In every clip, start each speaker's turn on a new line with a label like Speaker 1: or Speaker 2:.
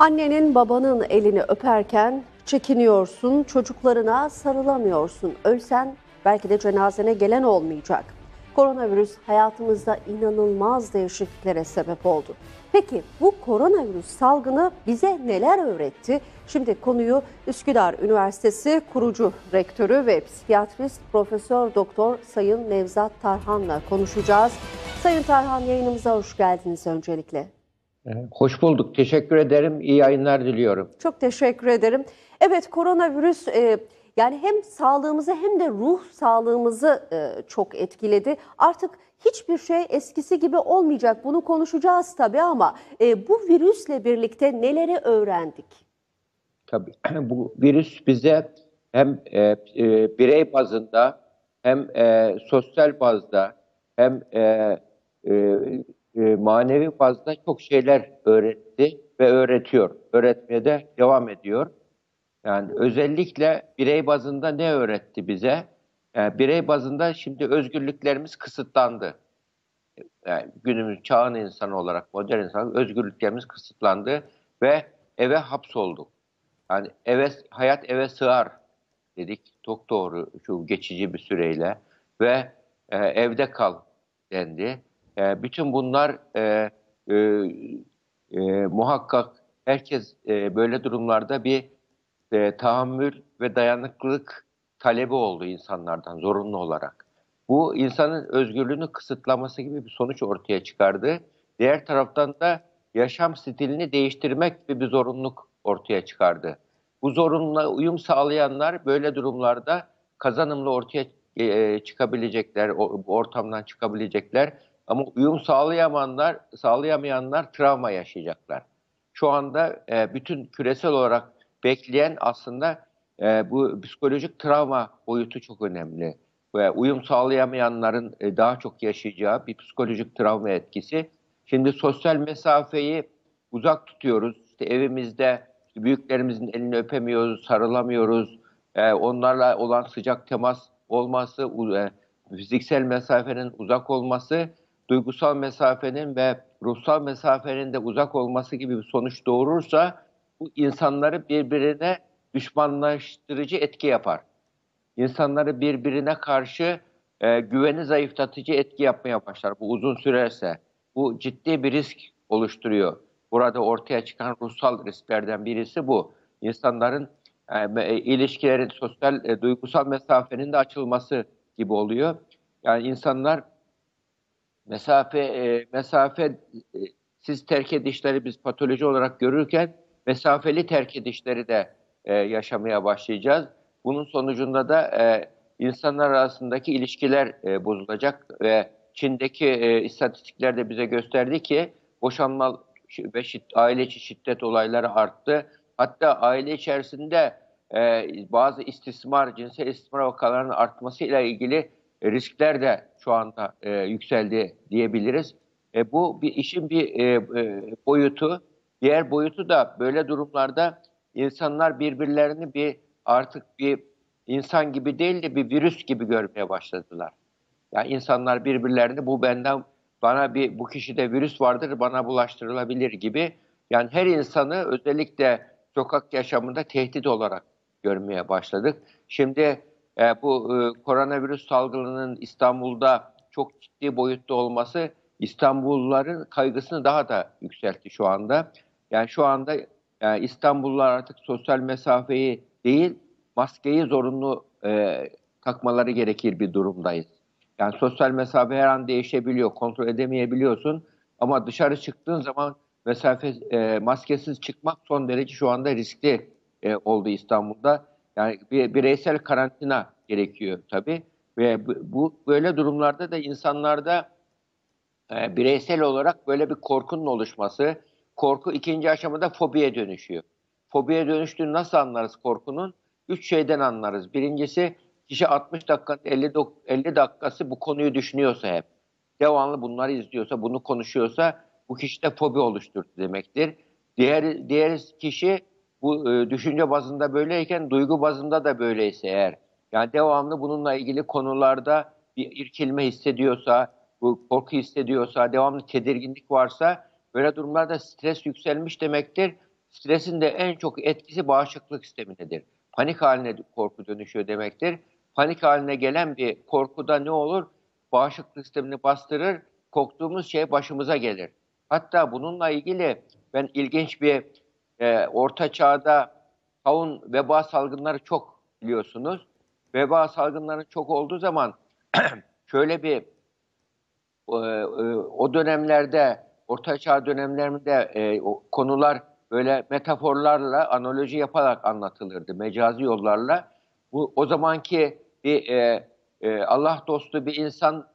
Speaker 1: Annenin babanın elini öperken çekiniyorsun, çocuklarına sarılamıyorsun. Ölsen belki de cenazene gelen olmayacak. Koronavirüs hayatımızda inanılmaz değişikliklere sebep oldu. Peki bu koronavirüs salgını bize neler öğretti? Şimdi konuyu Üsküdar Üniversitesi kurucu rektörü ve psikiyatrist Profesör Doktor Sayın Nevzat Tarhan'la konuşacağız. Sayın Tarhan yayınımıza hoş geldiniz öncelikle.
Speaker 2: Hoş bulduk. Teşekkür ederim. İyi yayınlar diliyorum.
Speaker 1: Çok teşekkür ederim. Evet koronavirüs e, yani hem sağlığımızı hem de ruh sağlığımızı e, çok etkiledi. Artık hiçbir şey eskisi gibi olmayacak. Bunu konuşacağız tabii ama e, bu virüsle birlikte neleri öğrendik?
Speaker 2: Tabii bu virüs bize hem e, e, birey bazında hem e, sosyal bazda hem e, e, e, manevi bazda çok şeyler öğretti ve öğretiyor. Öğretmeye de devam ediyor. Yani özellikle birey bazında ne öğretti bize? Yani birey bazında şimdi özgürlüklerimiz kısıtlandı. Yani günümüz çağın insanı olarak, modern insan özgürlüklerimiz kısıtlandı ve eve hapsolduk. Yani eve, hayat eve sığar dedik. Çok doğru şu geçici bir süreyle ve e, evde kal dendi. E, bütün bunlar e, e, e, muhakkak herkes e, böyle durumlarda bir e, tahammül ve dayanıklılık talebi oldu insanlardan zorunlu olarak. Bu insanın özgürlüğünü kısıtlaması gibi bir sonuç ortaya çıkardı. Diğer taraftan da yaşam stilini değiştirmek gibi bir zorunluluk ortaya çıkardı. Bu zorunluluğa uyum sağlayanlar böyle durumlarda kazanımlı ortaya e, çıkabilecekler, o, ortamdan çıkabilecekler. Ama uyum sağlayamayanlar, sağlayamayanlar travma yaşayacaklar. Şu anda e, bütün küresel olarak bekleyen aslında e, bu psikolojik travma boyutu çok önemli. Ve uyum sağlayamayanların e, daha çok yaşayacağı bir psikolojik travma etkisi. Şimdi sosyal mesafeyi uzak tutuyoruz. İşte evimizde büyüklerimizin elini öpemiyoruz, sarılamıyoruz. E, onlarla olan sıcak temas olması, e, fiziksel mesafenin uzak olması, duygusal mesafenin ve ruhsal mesafenin de uzak olması gibi bir sonuç doğurursa bu insanları birbirine düşmanlaştırıcı etki yapar. İnsanları birbirine karşı e, güveni zayıflatıcı etki yapmaya başlar. Bu uzun sürerse. Bu ciddi bir risk oluşturuyor. Burada ortaya çıkan ruhsal risklerden birisi bu. İnsanların e, ilişkilerin, sosyal, e, duygusal mesafenin de açılması gibi oluyor. Yani insanlar mesafe e, mesafe e, siz terk edişleri biz patoloji olarak görürken mesafeli terk edişleri de e, yaşamaya başlayacağız. Bunun sonucunda da e, insanlar arasındaki ilişkiler e, bozulacak ve Çin'deki e, istatistikler de bize gösterdi ki boşanma ve şid- aile içi şiddet olayları arttı. Hatta aile içerisinde e, bazı istismar, cinsel istismar vakalarının artmasıyla ilgili riskler de şu anda e, yükseldi diyebiliriz. E, bu bir işin bir e, e, boyutu. Diğer boyutu da böyle durumlarda insanlar birbirlerini bir artık bir insan gibi değil de bir virüs gibi görmeye başladılar. Yani insanlar birbirlerini bu benden bana bir bu kişide virüs vardır bana bulaştırılabilir gibi yani her insanı özellikle sokak yaşamında tehdit olarak görmeye başladık. Şimdi e, bu e, koronavirüs salgınının İstanbul'da çok ciddi boyutta olması İstanbulluların kaygısını daha da yükseltti şu anda. Yani şu anda yani İstanbullular artık sosyal mesafeyi değil maskeyi zorunlu e, takmaları gerekir bir durumdayız. Yani sosyal mesafe her an değişebiliyor, kontrol edemeyebiliyorsun. Ama dışarı çıktığın zaman mesafe e, maskesiz çıkmak son derece şu anda riskli e, oldu İstanbul'da. Yani bir bireysel karantina gerekiyor tabii. Ve bu, böyle durumlarda da insanlarda e, bireysel olarak böyle bir korkunun oluşması, korku ikinci aşamada fobiye dönüşüyor. Fobiye dönüştüğünü nasıl anlarız korkunun? Üç şeyden anlarız. Birincisi kişi 60 dakika 50, 50 dakikası bu konuyu düşünüyorsa hep. Devamlı bunları izliyorsa, bunu konuşuyorsa bu kişide fobi oluşturdu demektir. Diğer diğer kişi bu e, düşünce bazında böyleyken duygu bazında da böyleyse eğer yani devamlı bununla ilgili konularda bir irkilme hissediyorsa, bu korku hissediyorsa, devamlı tedirginlik varsa böyle durumlarda stres yükselmiş demektir. stresin de en çok etkisi bağışıklık sistemindedir. Panik haline korku dönüşüyor demektir. Panik haline gelen bir korkuda ne olur? Bağışıklık sistemini bastırır, korktuğumuz şey başımıza gelir. Hatta bununla ilgili ben ilginç bir e, orta çağda taun veba salgınları çok biliyorsunuz. Veba salgınları çok olduğu zaman şöyle bir e, e, o dönemlerde orta çağ dönemlerinde e, o konular böyle metaforlarla analoji yaparak anlatılırdı mecazi yollarla. Bu o zamanki bir e, e, Allah dostu bir insan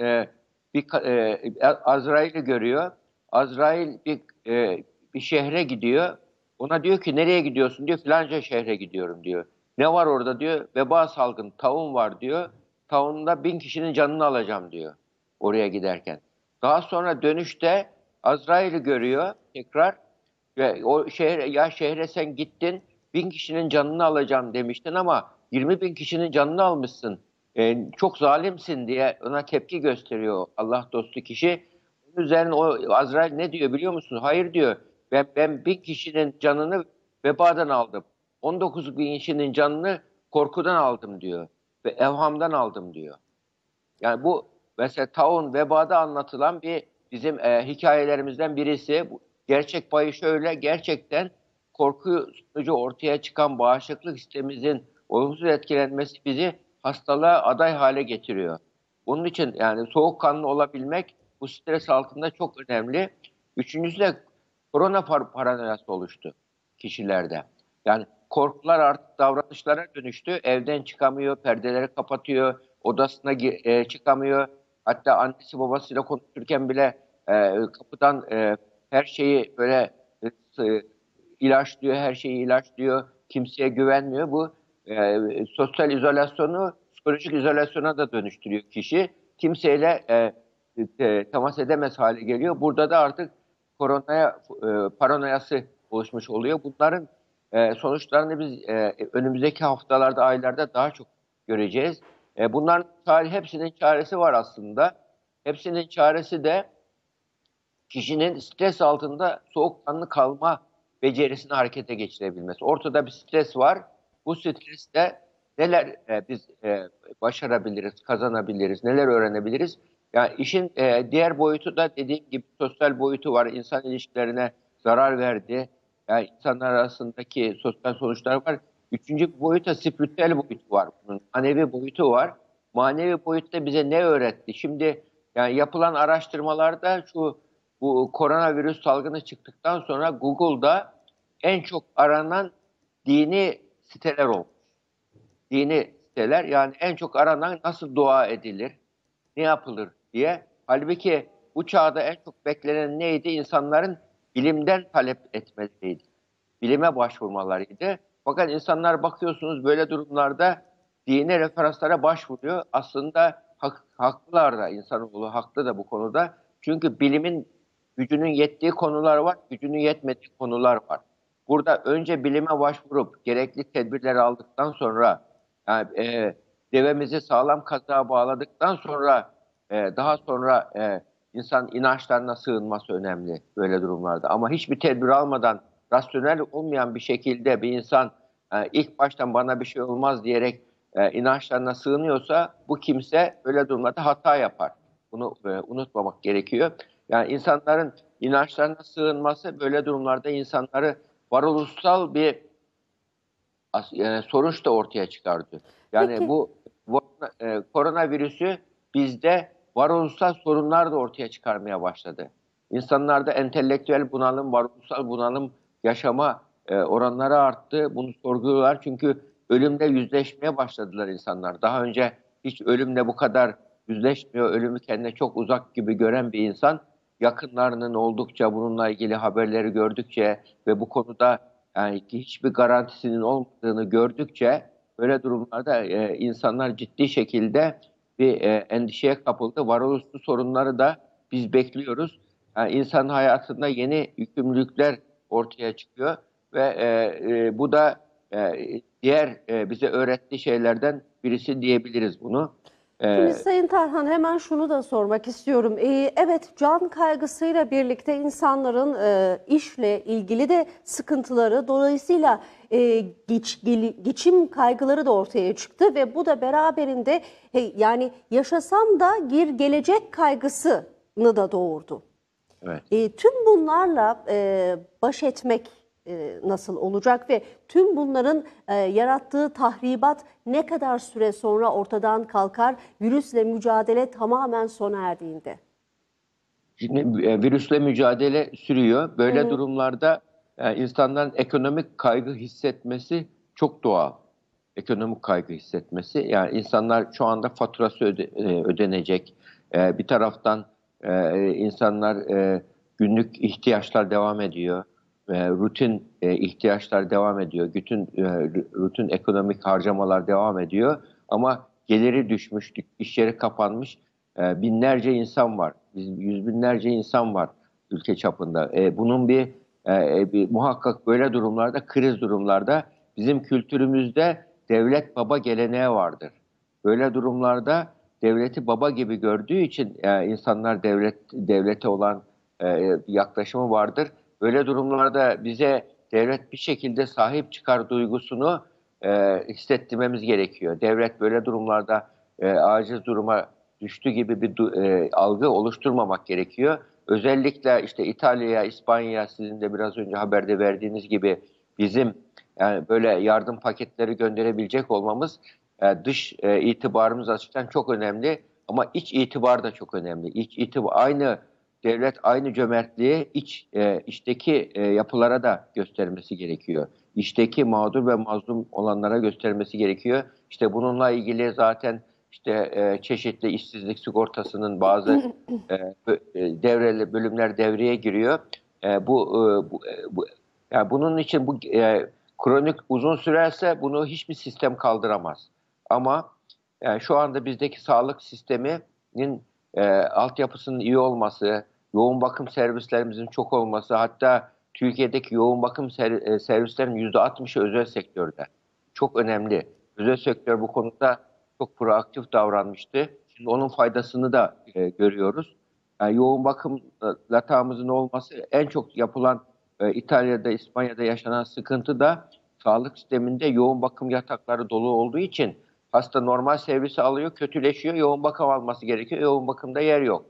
Speaker 2: e, bir e, Azrail'i görüyor. Azrail bir e, bir şehre gidiyor. Ona diyor ki nereye gidiyorsun diyor. Filanca şehre gidiyorum diyor. Ne var orada diyor. Veba salgın, taun var diyor. Taunda bin kişinin canını alacağım diyor. Oraya giderken. Daha sonra dönüşte Azrail'i görüyor tekrar. Ve o şehre, ya şehre sen gittin bin kişinin canını alacağım demiştin ama 20 bin kişinin canını almışsın. E, çok zalimsin diye ona tepki gösteriyor Allah dostu kişi. Üzerine o Azrail ne diyor biliyor musun? Hayır diyor. Ben, ben bin kişinin canını vebadan aldım. 19 bin kişinin canını korkudan aldım diyor. Ve evhamdan aldım diyor. Yani bu mesela taun vebada anlatılan bir bizim e, hikayelerimizden birisi. Gerçek payı şöyle, gerçekten korku sonucu ortaya çıkan bağışıklık sistemimizin olumsuz etkilenmesi bizi hastalığa aday hale getiriyor. Bunun için yani soğukkanlı olabilmek bu stres altında çok önemli. Üçüncüsü de korona par paranoyası oluştu kişilerde. Yani korkular artık davranışlara dönüştü. Evden çıkamıyor, perdeleri kapatıyor, odasına e, çıkamıyor. Hatta annesi babasıyla konuşurken bile e, kapıdan e, her şeyi böyle e, ilaçlıyor, her şeyi ilaçlıyor. Kimseye güvenmiyor. Bu e, sosyal izolasyonu psikolojik izolasyona da dönüştürüyor kişi. Kimseyle e, e, temas edemez hale geliyor. Burada da artık koronaya e, paranoyası oluşmuş oluyor. Bunların e, sonuçlarını biz e, önümüzdeki haftalarda, aylarda daha çok göreceğiz. E, bunların hepsinin çaresi var aslında. Hepsinin çaresi de kişinin stres altında soğukkanlı kalma becerisini harekete geçirebilmesi. Ortada bir stres var. Bu streste neler e, biz e, başarabiliriz, kazanabiliriz, neler öğrenebiliriz? Yani işin e, diğer boyutu da dediğim gibi sosyal boyutu var. İnsan ilişkilerine zarar verdi. Yani insanlar arasındaki sosyal sonuçlar var. Üçüncü boyut da spiritüel boyutu var. Bunun manevi boyutu var. Manevi boyutta bize ne öğretti? Şimdi yani yapılan araştırmalarda şu bu koronavirüs salgını çıktıktan sonra Google'da en çok aranan dini siteler olmuş. Dini siteler yani en çok aranan nasıl dua edilir, ne yapılır diye. Halbuki bu çağda en çok beklenen neydi? İnsanların bilimden talep etmeleriydi. Bilime başvurmalarıydı. Fakat insanlar bakıyorsunuz böyle durumlarda dini referanslara başvuruyor. Aslında hak, haklılar da insanoğlu haklı da bu konuda. Çünkü bilimin gücünün yettiği konular var, gücünün yetmediği konular var. Burada önce bilime başvurup gerekli tedbirleri aldıktan sonra yani, e, devemizi sağlam kazığa bağladıktan sonra e, daha sonra e, insan inançlarına sığınması önemli böyle durumlarda. Ama hiçbir tedbir almadan rasyonel olmayan bir şekilde bir insan e, ilk baştan bana bir şey olmaz diyerek e, inançlarına sığınıyorsa bu kimse böyle durumlarda hata yapar. Bunu e, unutmamak gerekiyor. Yani insanların inançlarına sığınması böyle durumlarda insanları varoluşsal bir yani sonuç da ortaya çıkardı. Yani Peki. bu, bu e, koronavirüsü bizde varoluşsal sorunlar da ortaya çıkarmaya başladı. İnsanlarda entelektüel bunalım, varoluşsal bunalım yaşama e, oranları arttı. Bunu sorguluyorlar çünkü ölümle yüzleşmeye başladılar insanlar. Daha önce hiç ölümle bu kadar yüzleşmiyor, ölümü kendine çok uzak gibi gören bir insan yakınlarının oldukça bununla ilgili haberleri gördükçe ve bu konuda yani hiçbir garantisinin olmadığını gördükçe böyle durumlarda e, insanlar ciddi şekilde bir e, endişeye kapıldı. Varoluşlu sorunları da biz bekliyoruz. Yani insan hayatında yeni yükümlülükler ortaya çıkıyor ve e, e, bu da e, diğer e, bize öğrettiği şeylerden birisi diyebiliriz bunu. Ee,
Speaker 1: Şimdi Sayın Tarhan hemen şunu da sormak istiyorum. Ee, evet can kaygısıyla birlikte insanların e, işle ilgili de sıkıntıları dolayısıyla e, geç, geli- geçim kaygıları da ortaya çıktı ve bu da beraberinde e, yani yaşasam da bir gelecek kaygısını da doğurdu.
Speaker 2: evet.
Speaker 1: E, tüm bunlarla e, baş etmek nasıl olacak ve tüm bunların e, yarattığı tahribat ne kadar süre sonra ortadan kalkar virüsle mücadele tamamen sona erdiğinde?
Speaker 2: Şimdi e, virüsle mücadele sürüyor. Böyle durumlarda e, insanların ekonomik kaygı hissetmesi çok doğal. Ekonomik kaygı hissetmesi. Yani insanlar şu anda faturası öde- e, ödenecek. E, Bir taraftan e, insanlar e, günlük ihtiyaçlar devam ediyor. Rutin e, ihtiyaçlar devam ediyor. Bütün e, rutin ekonomik harcamalar devam ediyor. Ama geliri düşmüş, iş yeri kapanmış. E, binlerce insan var. Yüz yüz binlerce insan var ülke çapında. Bunun bir, bir muhakkak böyle durumlarda, kriz durumlarda bizim kültürümüzde devlet baba geleneği vardır. Böyle durumlarda devleti baba gibi gördüğü için insanlar devlet devlete olan yaklaşımı vardır. Böyle durumlarda bize devlet bir şekilde sahip çıkar duygusunu e, hissettirmemiz gerekiyor. Devlet böyle durumlarda e, aciz duruma düştü gibi bir e, algı oluşturmamak gerekiyor. Özellikle işte İtalya, İspanya sizin de biraz önce haberde verdiğiniz gibi bizim yani böyle yardım paketleri gönderebilecek olmamız e, dış e, itibarımız açısından çok önemli ama iç itibar da çok önemli. İç itibar aynı devlet aynı cömertliği iç e, içteki e, yapılara da göstermesi gerekiyor. İçteki mağdur ve mazlum olanlara göstermesi gerekiyor. İşte bununla ilgili zaten işte e, çeşitli işsizlik sigortasının bazı e, e, devreli bölümler devreye giriyor. E, bu, e, bu, e, bu yani bunun için bu e, kronik uzun sürerse bunu hiçbir sistem kaldıramaz. Ama yani şu anda bizdeki sağlık sisteminin e, altyapısının iyi olması, yoğun bakım servislerimizin çok olması, hatta Türkiye'deki yoğun bakım ser- e, servislerin %60'ı özel sektörde. Çok önemli. Özel sektör bu konuda çok proaktif davranmıştı. Şimdi onun faydasını da e, görüyoruz. Yani yoğun bakım e, latağımızın olması en çok yapılan e, İtalya'da, İspanya'da yaşanan sıkıntı da sağlık sisteminde yoğun bakım yatakları dolu olduğu için hasta normal servisi alıyor, kötüleşiyor, yoğun bakım alması gerekiyor. Yoğun bakımda yer yok.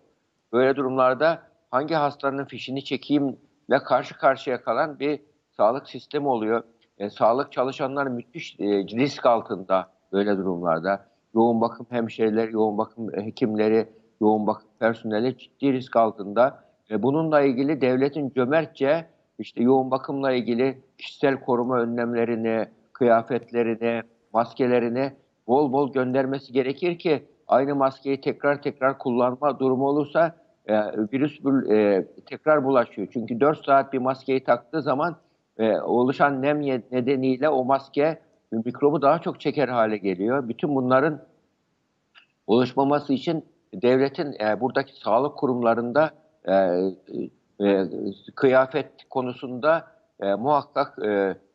Speaker 2: Böyle durumlarda hangi hastanın fişini çekeyimle karşı karşıya kalan bir sağlık sistemi oluyor. E, sağlık çalışanları müthiş e, risk altında böyle durumlarda. Yoğun bakım hemşireleri, yoğun bakım hekimleri, yoğun bakım personeli ciddi risk altında. E, bununla ilgili devletin cömertçe işte yoğun bakımla ilgili kişisel koruma önlemlerini, kıyafetlerini, maskelerini bol bol göndermesi gerekir ki aynı maskeyi tekrar tekrar kullanma durumu olursa e, virüs e, tekrar bulaşıyor. Çünkü 4 saat bir maskeyi taktığı zaman e, oluşan nem nedeniyle o maske mikrobu daha çok çeker hale geliyor. Bütün bunların oluşmaması için devletin e, buradaki sağlık kurumlarında e, kıyafet konusunda muhakkak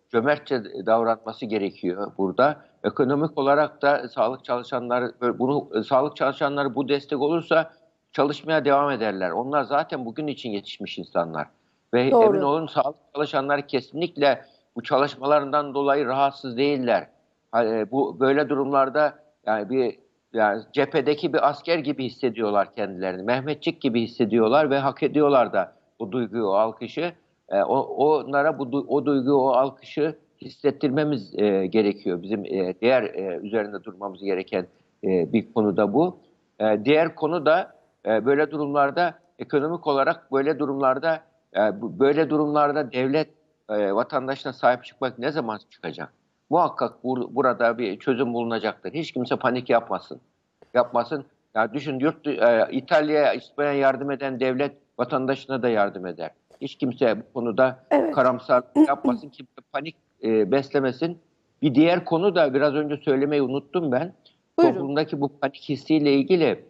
Speaker 2: cömertçe davranması gerekiyor burada. Ekonomik olarak da sağlık çalışanları bunu sağlık çalışanları bu destek olursa çalışmaya devam ederler. Onlar zaten bugün için yetişmiş insanlar. Ve
Speaker 1: Doğru.
Speaker 2: emin olun sağlık çalışanları kesinlikle bu çalışmalarından dolayı rahatsız değiller. Hani bu böyle durumlarda yani bir yani cephedeki bir asker gibi hissediyorlar kendilerini. Mehmetçik gibi hissediyorlar ve hak ediyorlar da bu duyguyu, o alkışı. E, o, onlara bu o duyguyu, o alkışı hissettirmemiz e, gerekiyor. Bizim e, diğer e, üzerinde durmamız gereken e, bir konu da bu. E, diğer konu da e, böyle durumlarda ekonomik olarak böyle durumlarda e, böyle durumlarda devlet e, vatandaşına sahip çıkmak ne zaman çıkacak? Muhakkak bur- burada bir çözüm bulunacaktır. Hiç kimse panik yapmasın. Yapmasın. Ya düşün yurt e, İtalya'ya, İspanya'ya yardım eden devlet vatandaşına da yardım eder. Hiç kimse bu konuda
Speaker 1: Evet.
Speaker 2: karamsar yapmasın, kimse panik e, beslemesin. Bir diğer konu da biraz önce söylemeyi unuttum ben.
Speaker 1: Buyurun.
Speaker 2: Toplumdaki bu panik hissiyle ilgili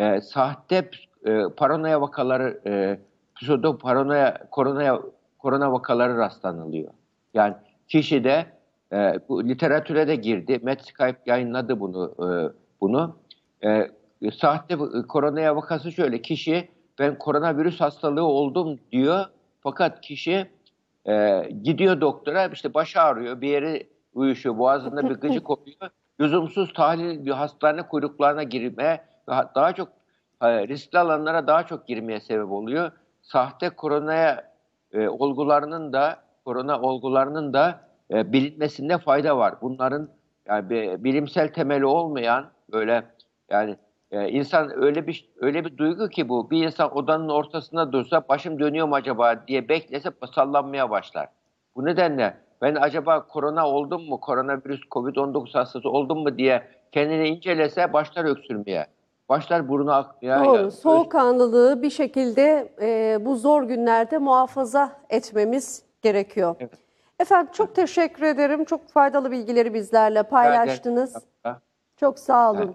Speaker 2: e, sahte e, paranoya vakaları, e, pseudo paranoya, korona, korona vakaları rastlanılıyor. Yani kişi de e, bu literatüre de girdi. Medscape yayınladı bunu. E, bunu. e, sahte bu- koronaya vakası şöyle. Kişi ben koronavirüs hastalığı oldum diyor. Fakat kişi e, gidiyor doktora işte baş ağrıyor, bir yeri uyuşuyor, boğazında bir gıcık oluyor. Lüzumsuz tahlil bir hastane kuyruklarına girmeye ve ha- daha çok e, riskli alanlara daha çok girmeye sebep oluyor. Sahte koronaya e, olgularının da korona olgularının da e, bilinmesinde fayda var. Bunların yani bilimsel temeli olmayan böyle yani e, insan öyle bir öyle bir duygu ki bu. Bir insan odanın ortasında dursa başım dönüyor mu acaba diye beklese sallanmaya başlar. Bu nedenle ben acaba korona oldum mu, koronavirüs, covid-19 hastası oldum mu diye kendini incelese başlar öksürmeye. Başlar burnu akmaya.
Speaker 1: Doğru.
Speaker 2: Ya-
Speaker 1: Soğukkanlılığı bir şekilde e, bu zor günlerde muhafaza etmemiz gerekiyor.
Speaker 2: Evet.
Speaker 1: Efendim çok teşekkür ederim. Çok faydalı bilgileri bizlerle paylaştınız.
Speaker 2: Evet.
Speaker 1: Çok sağ olun.
Speaker 2: Evet.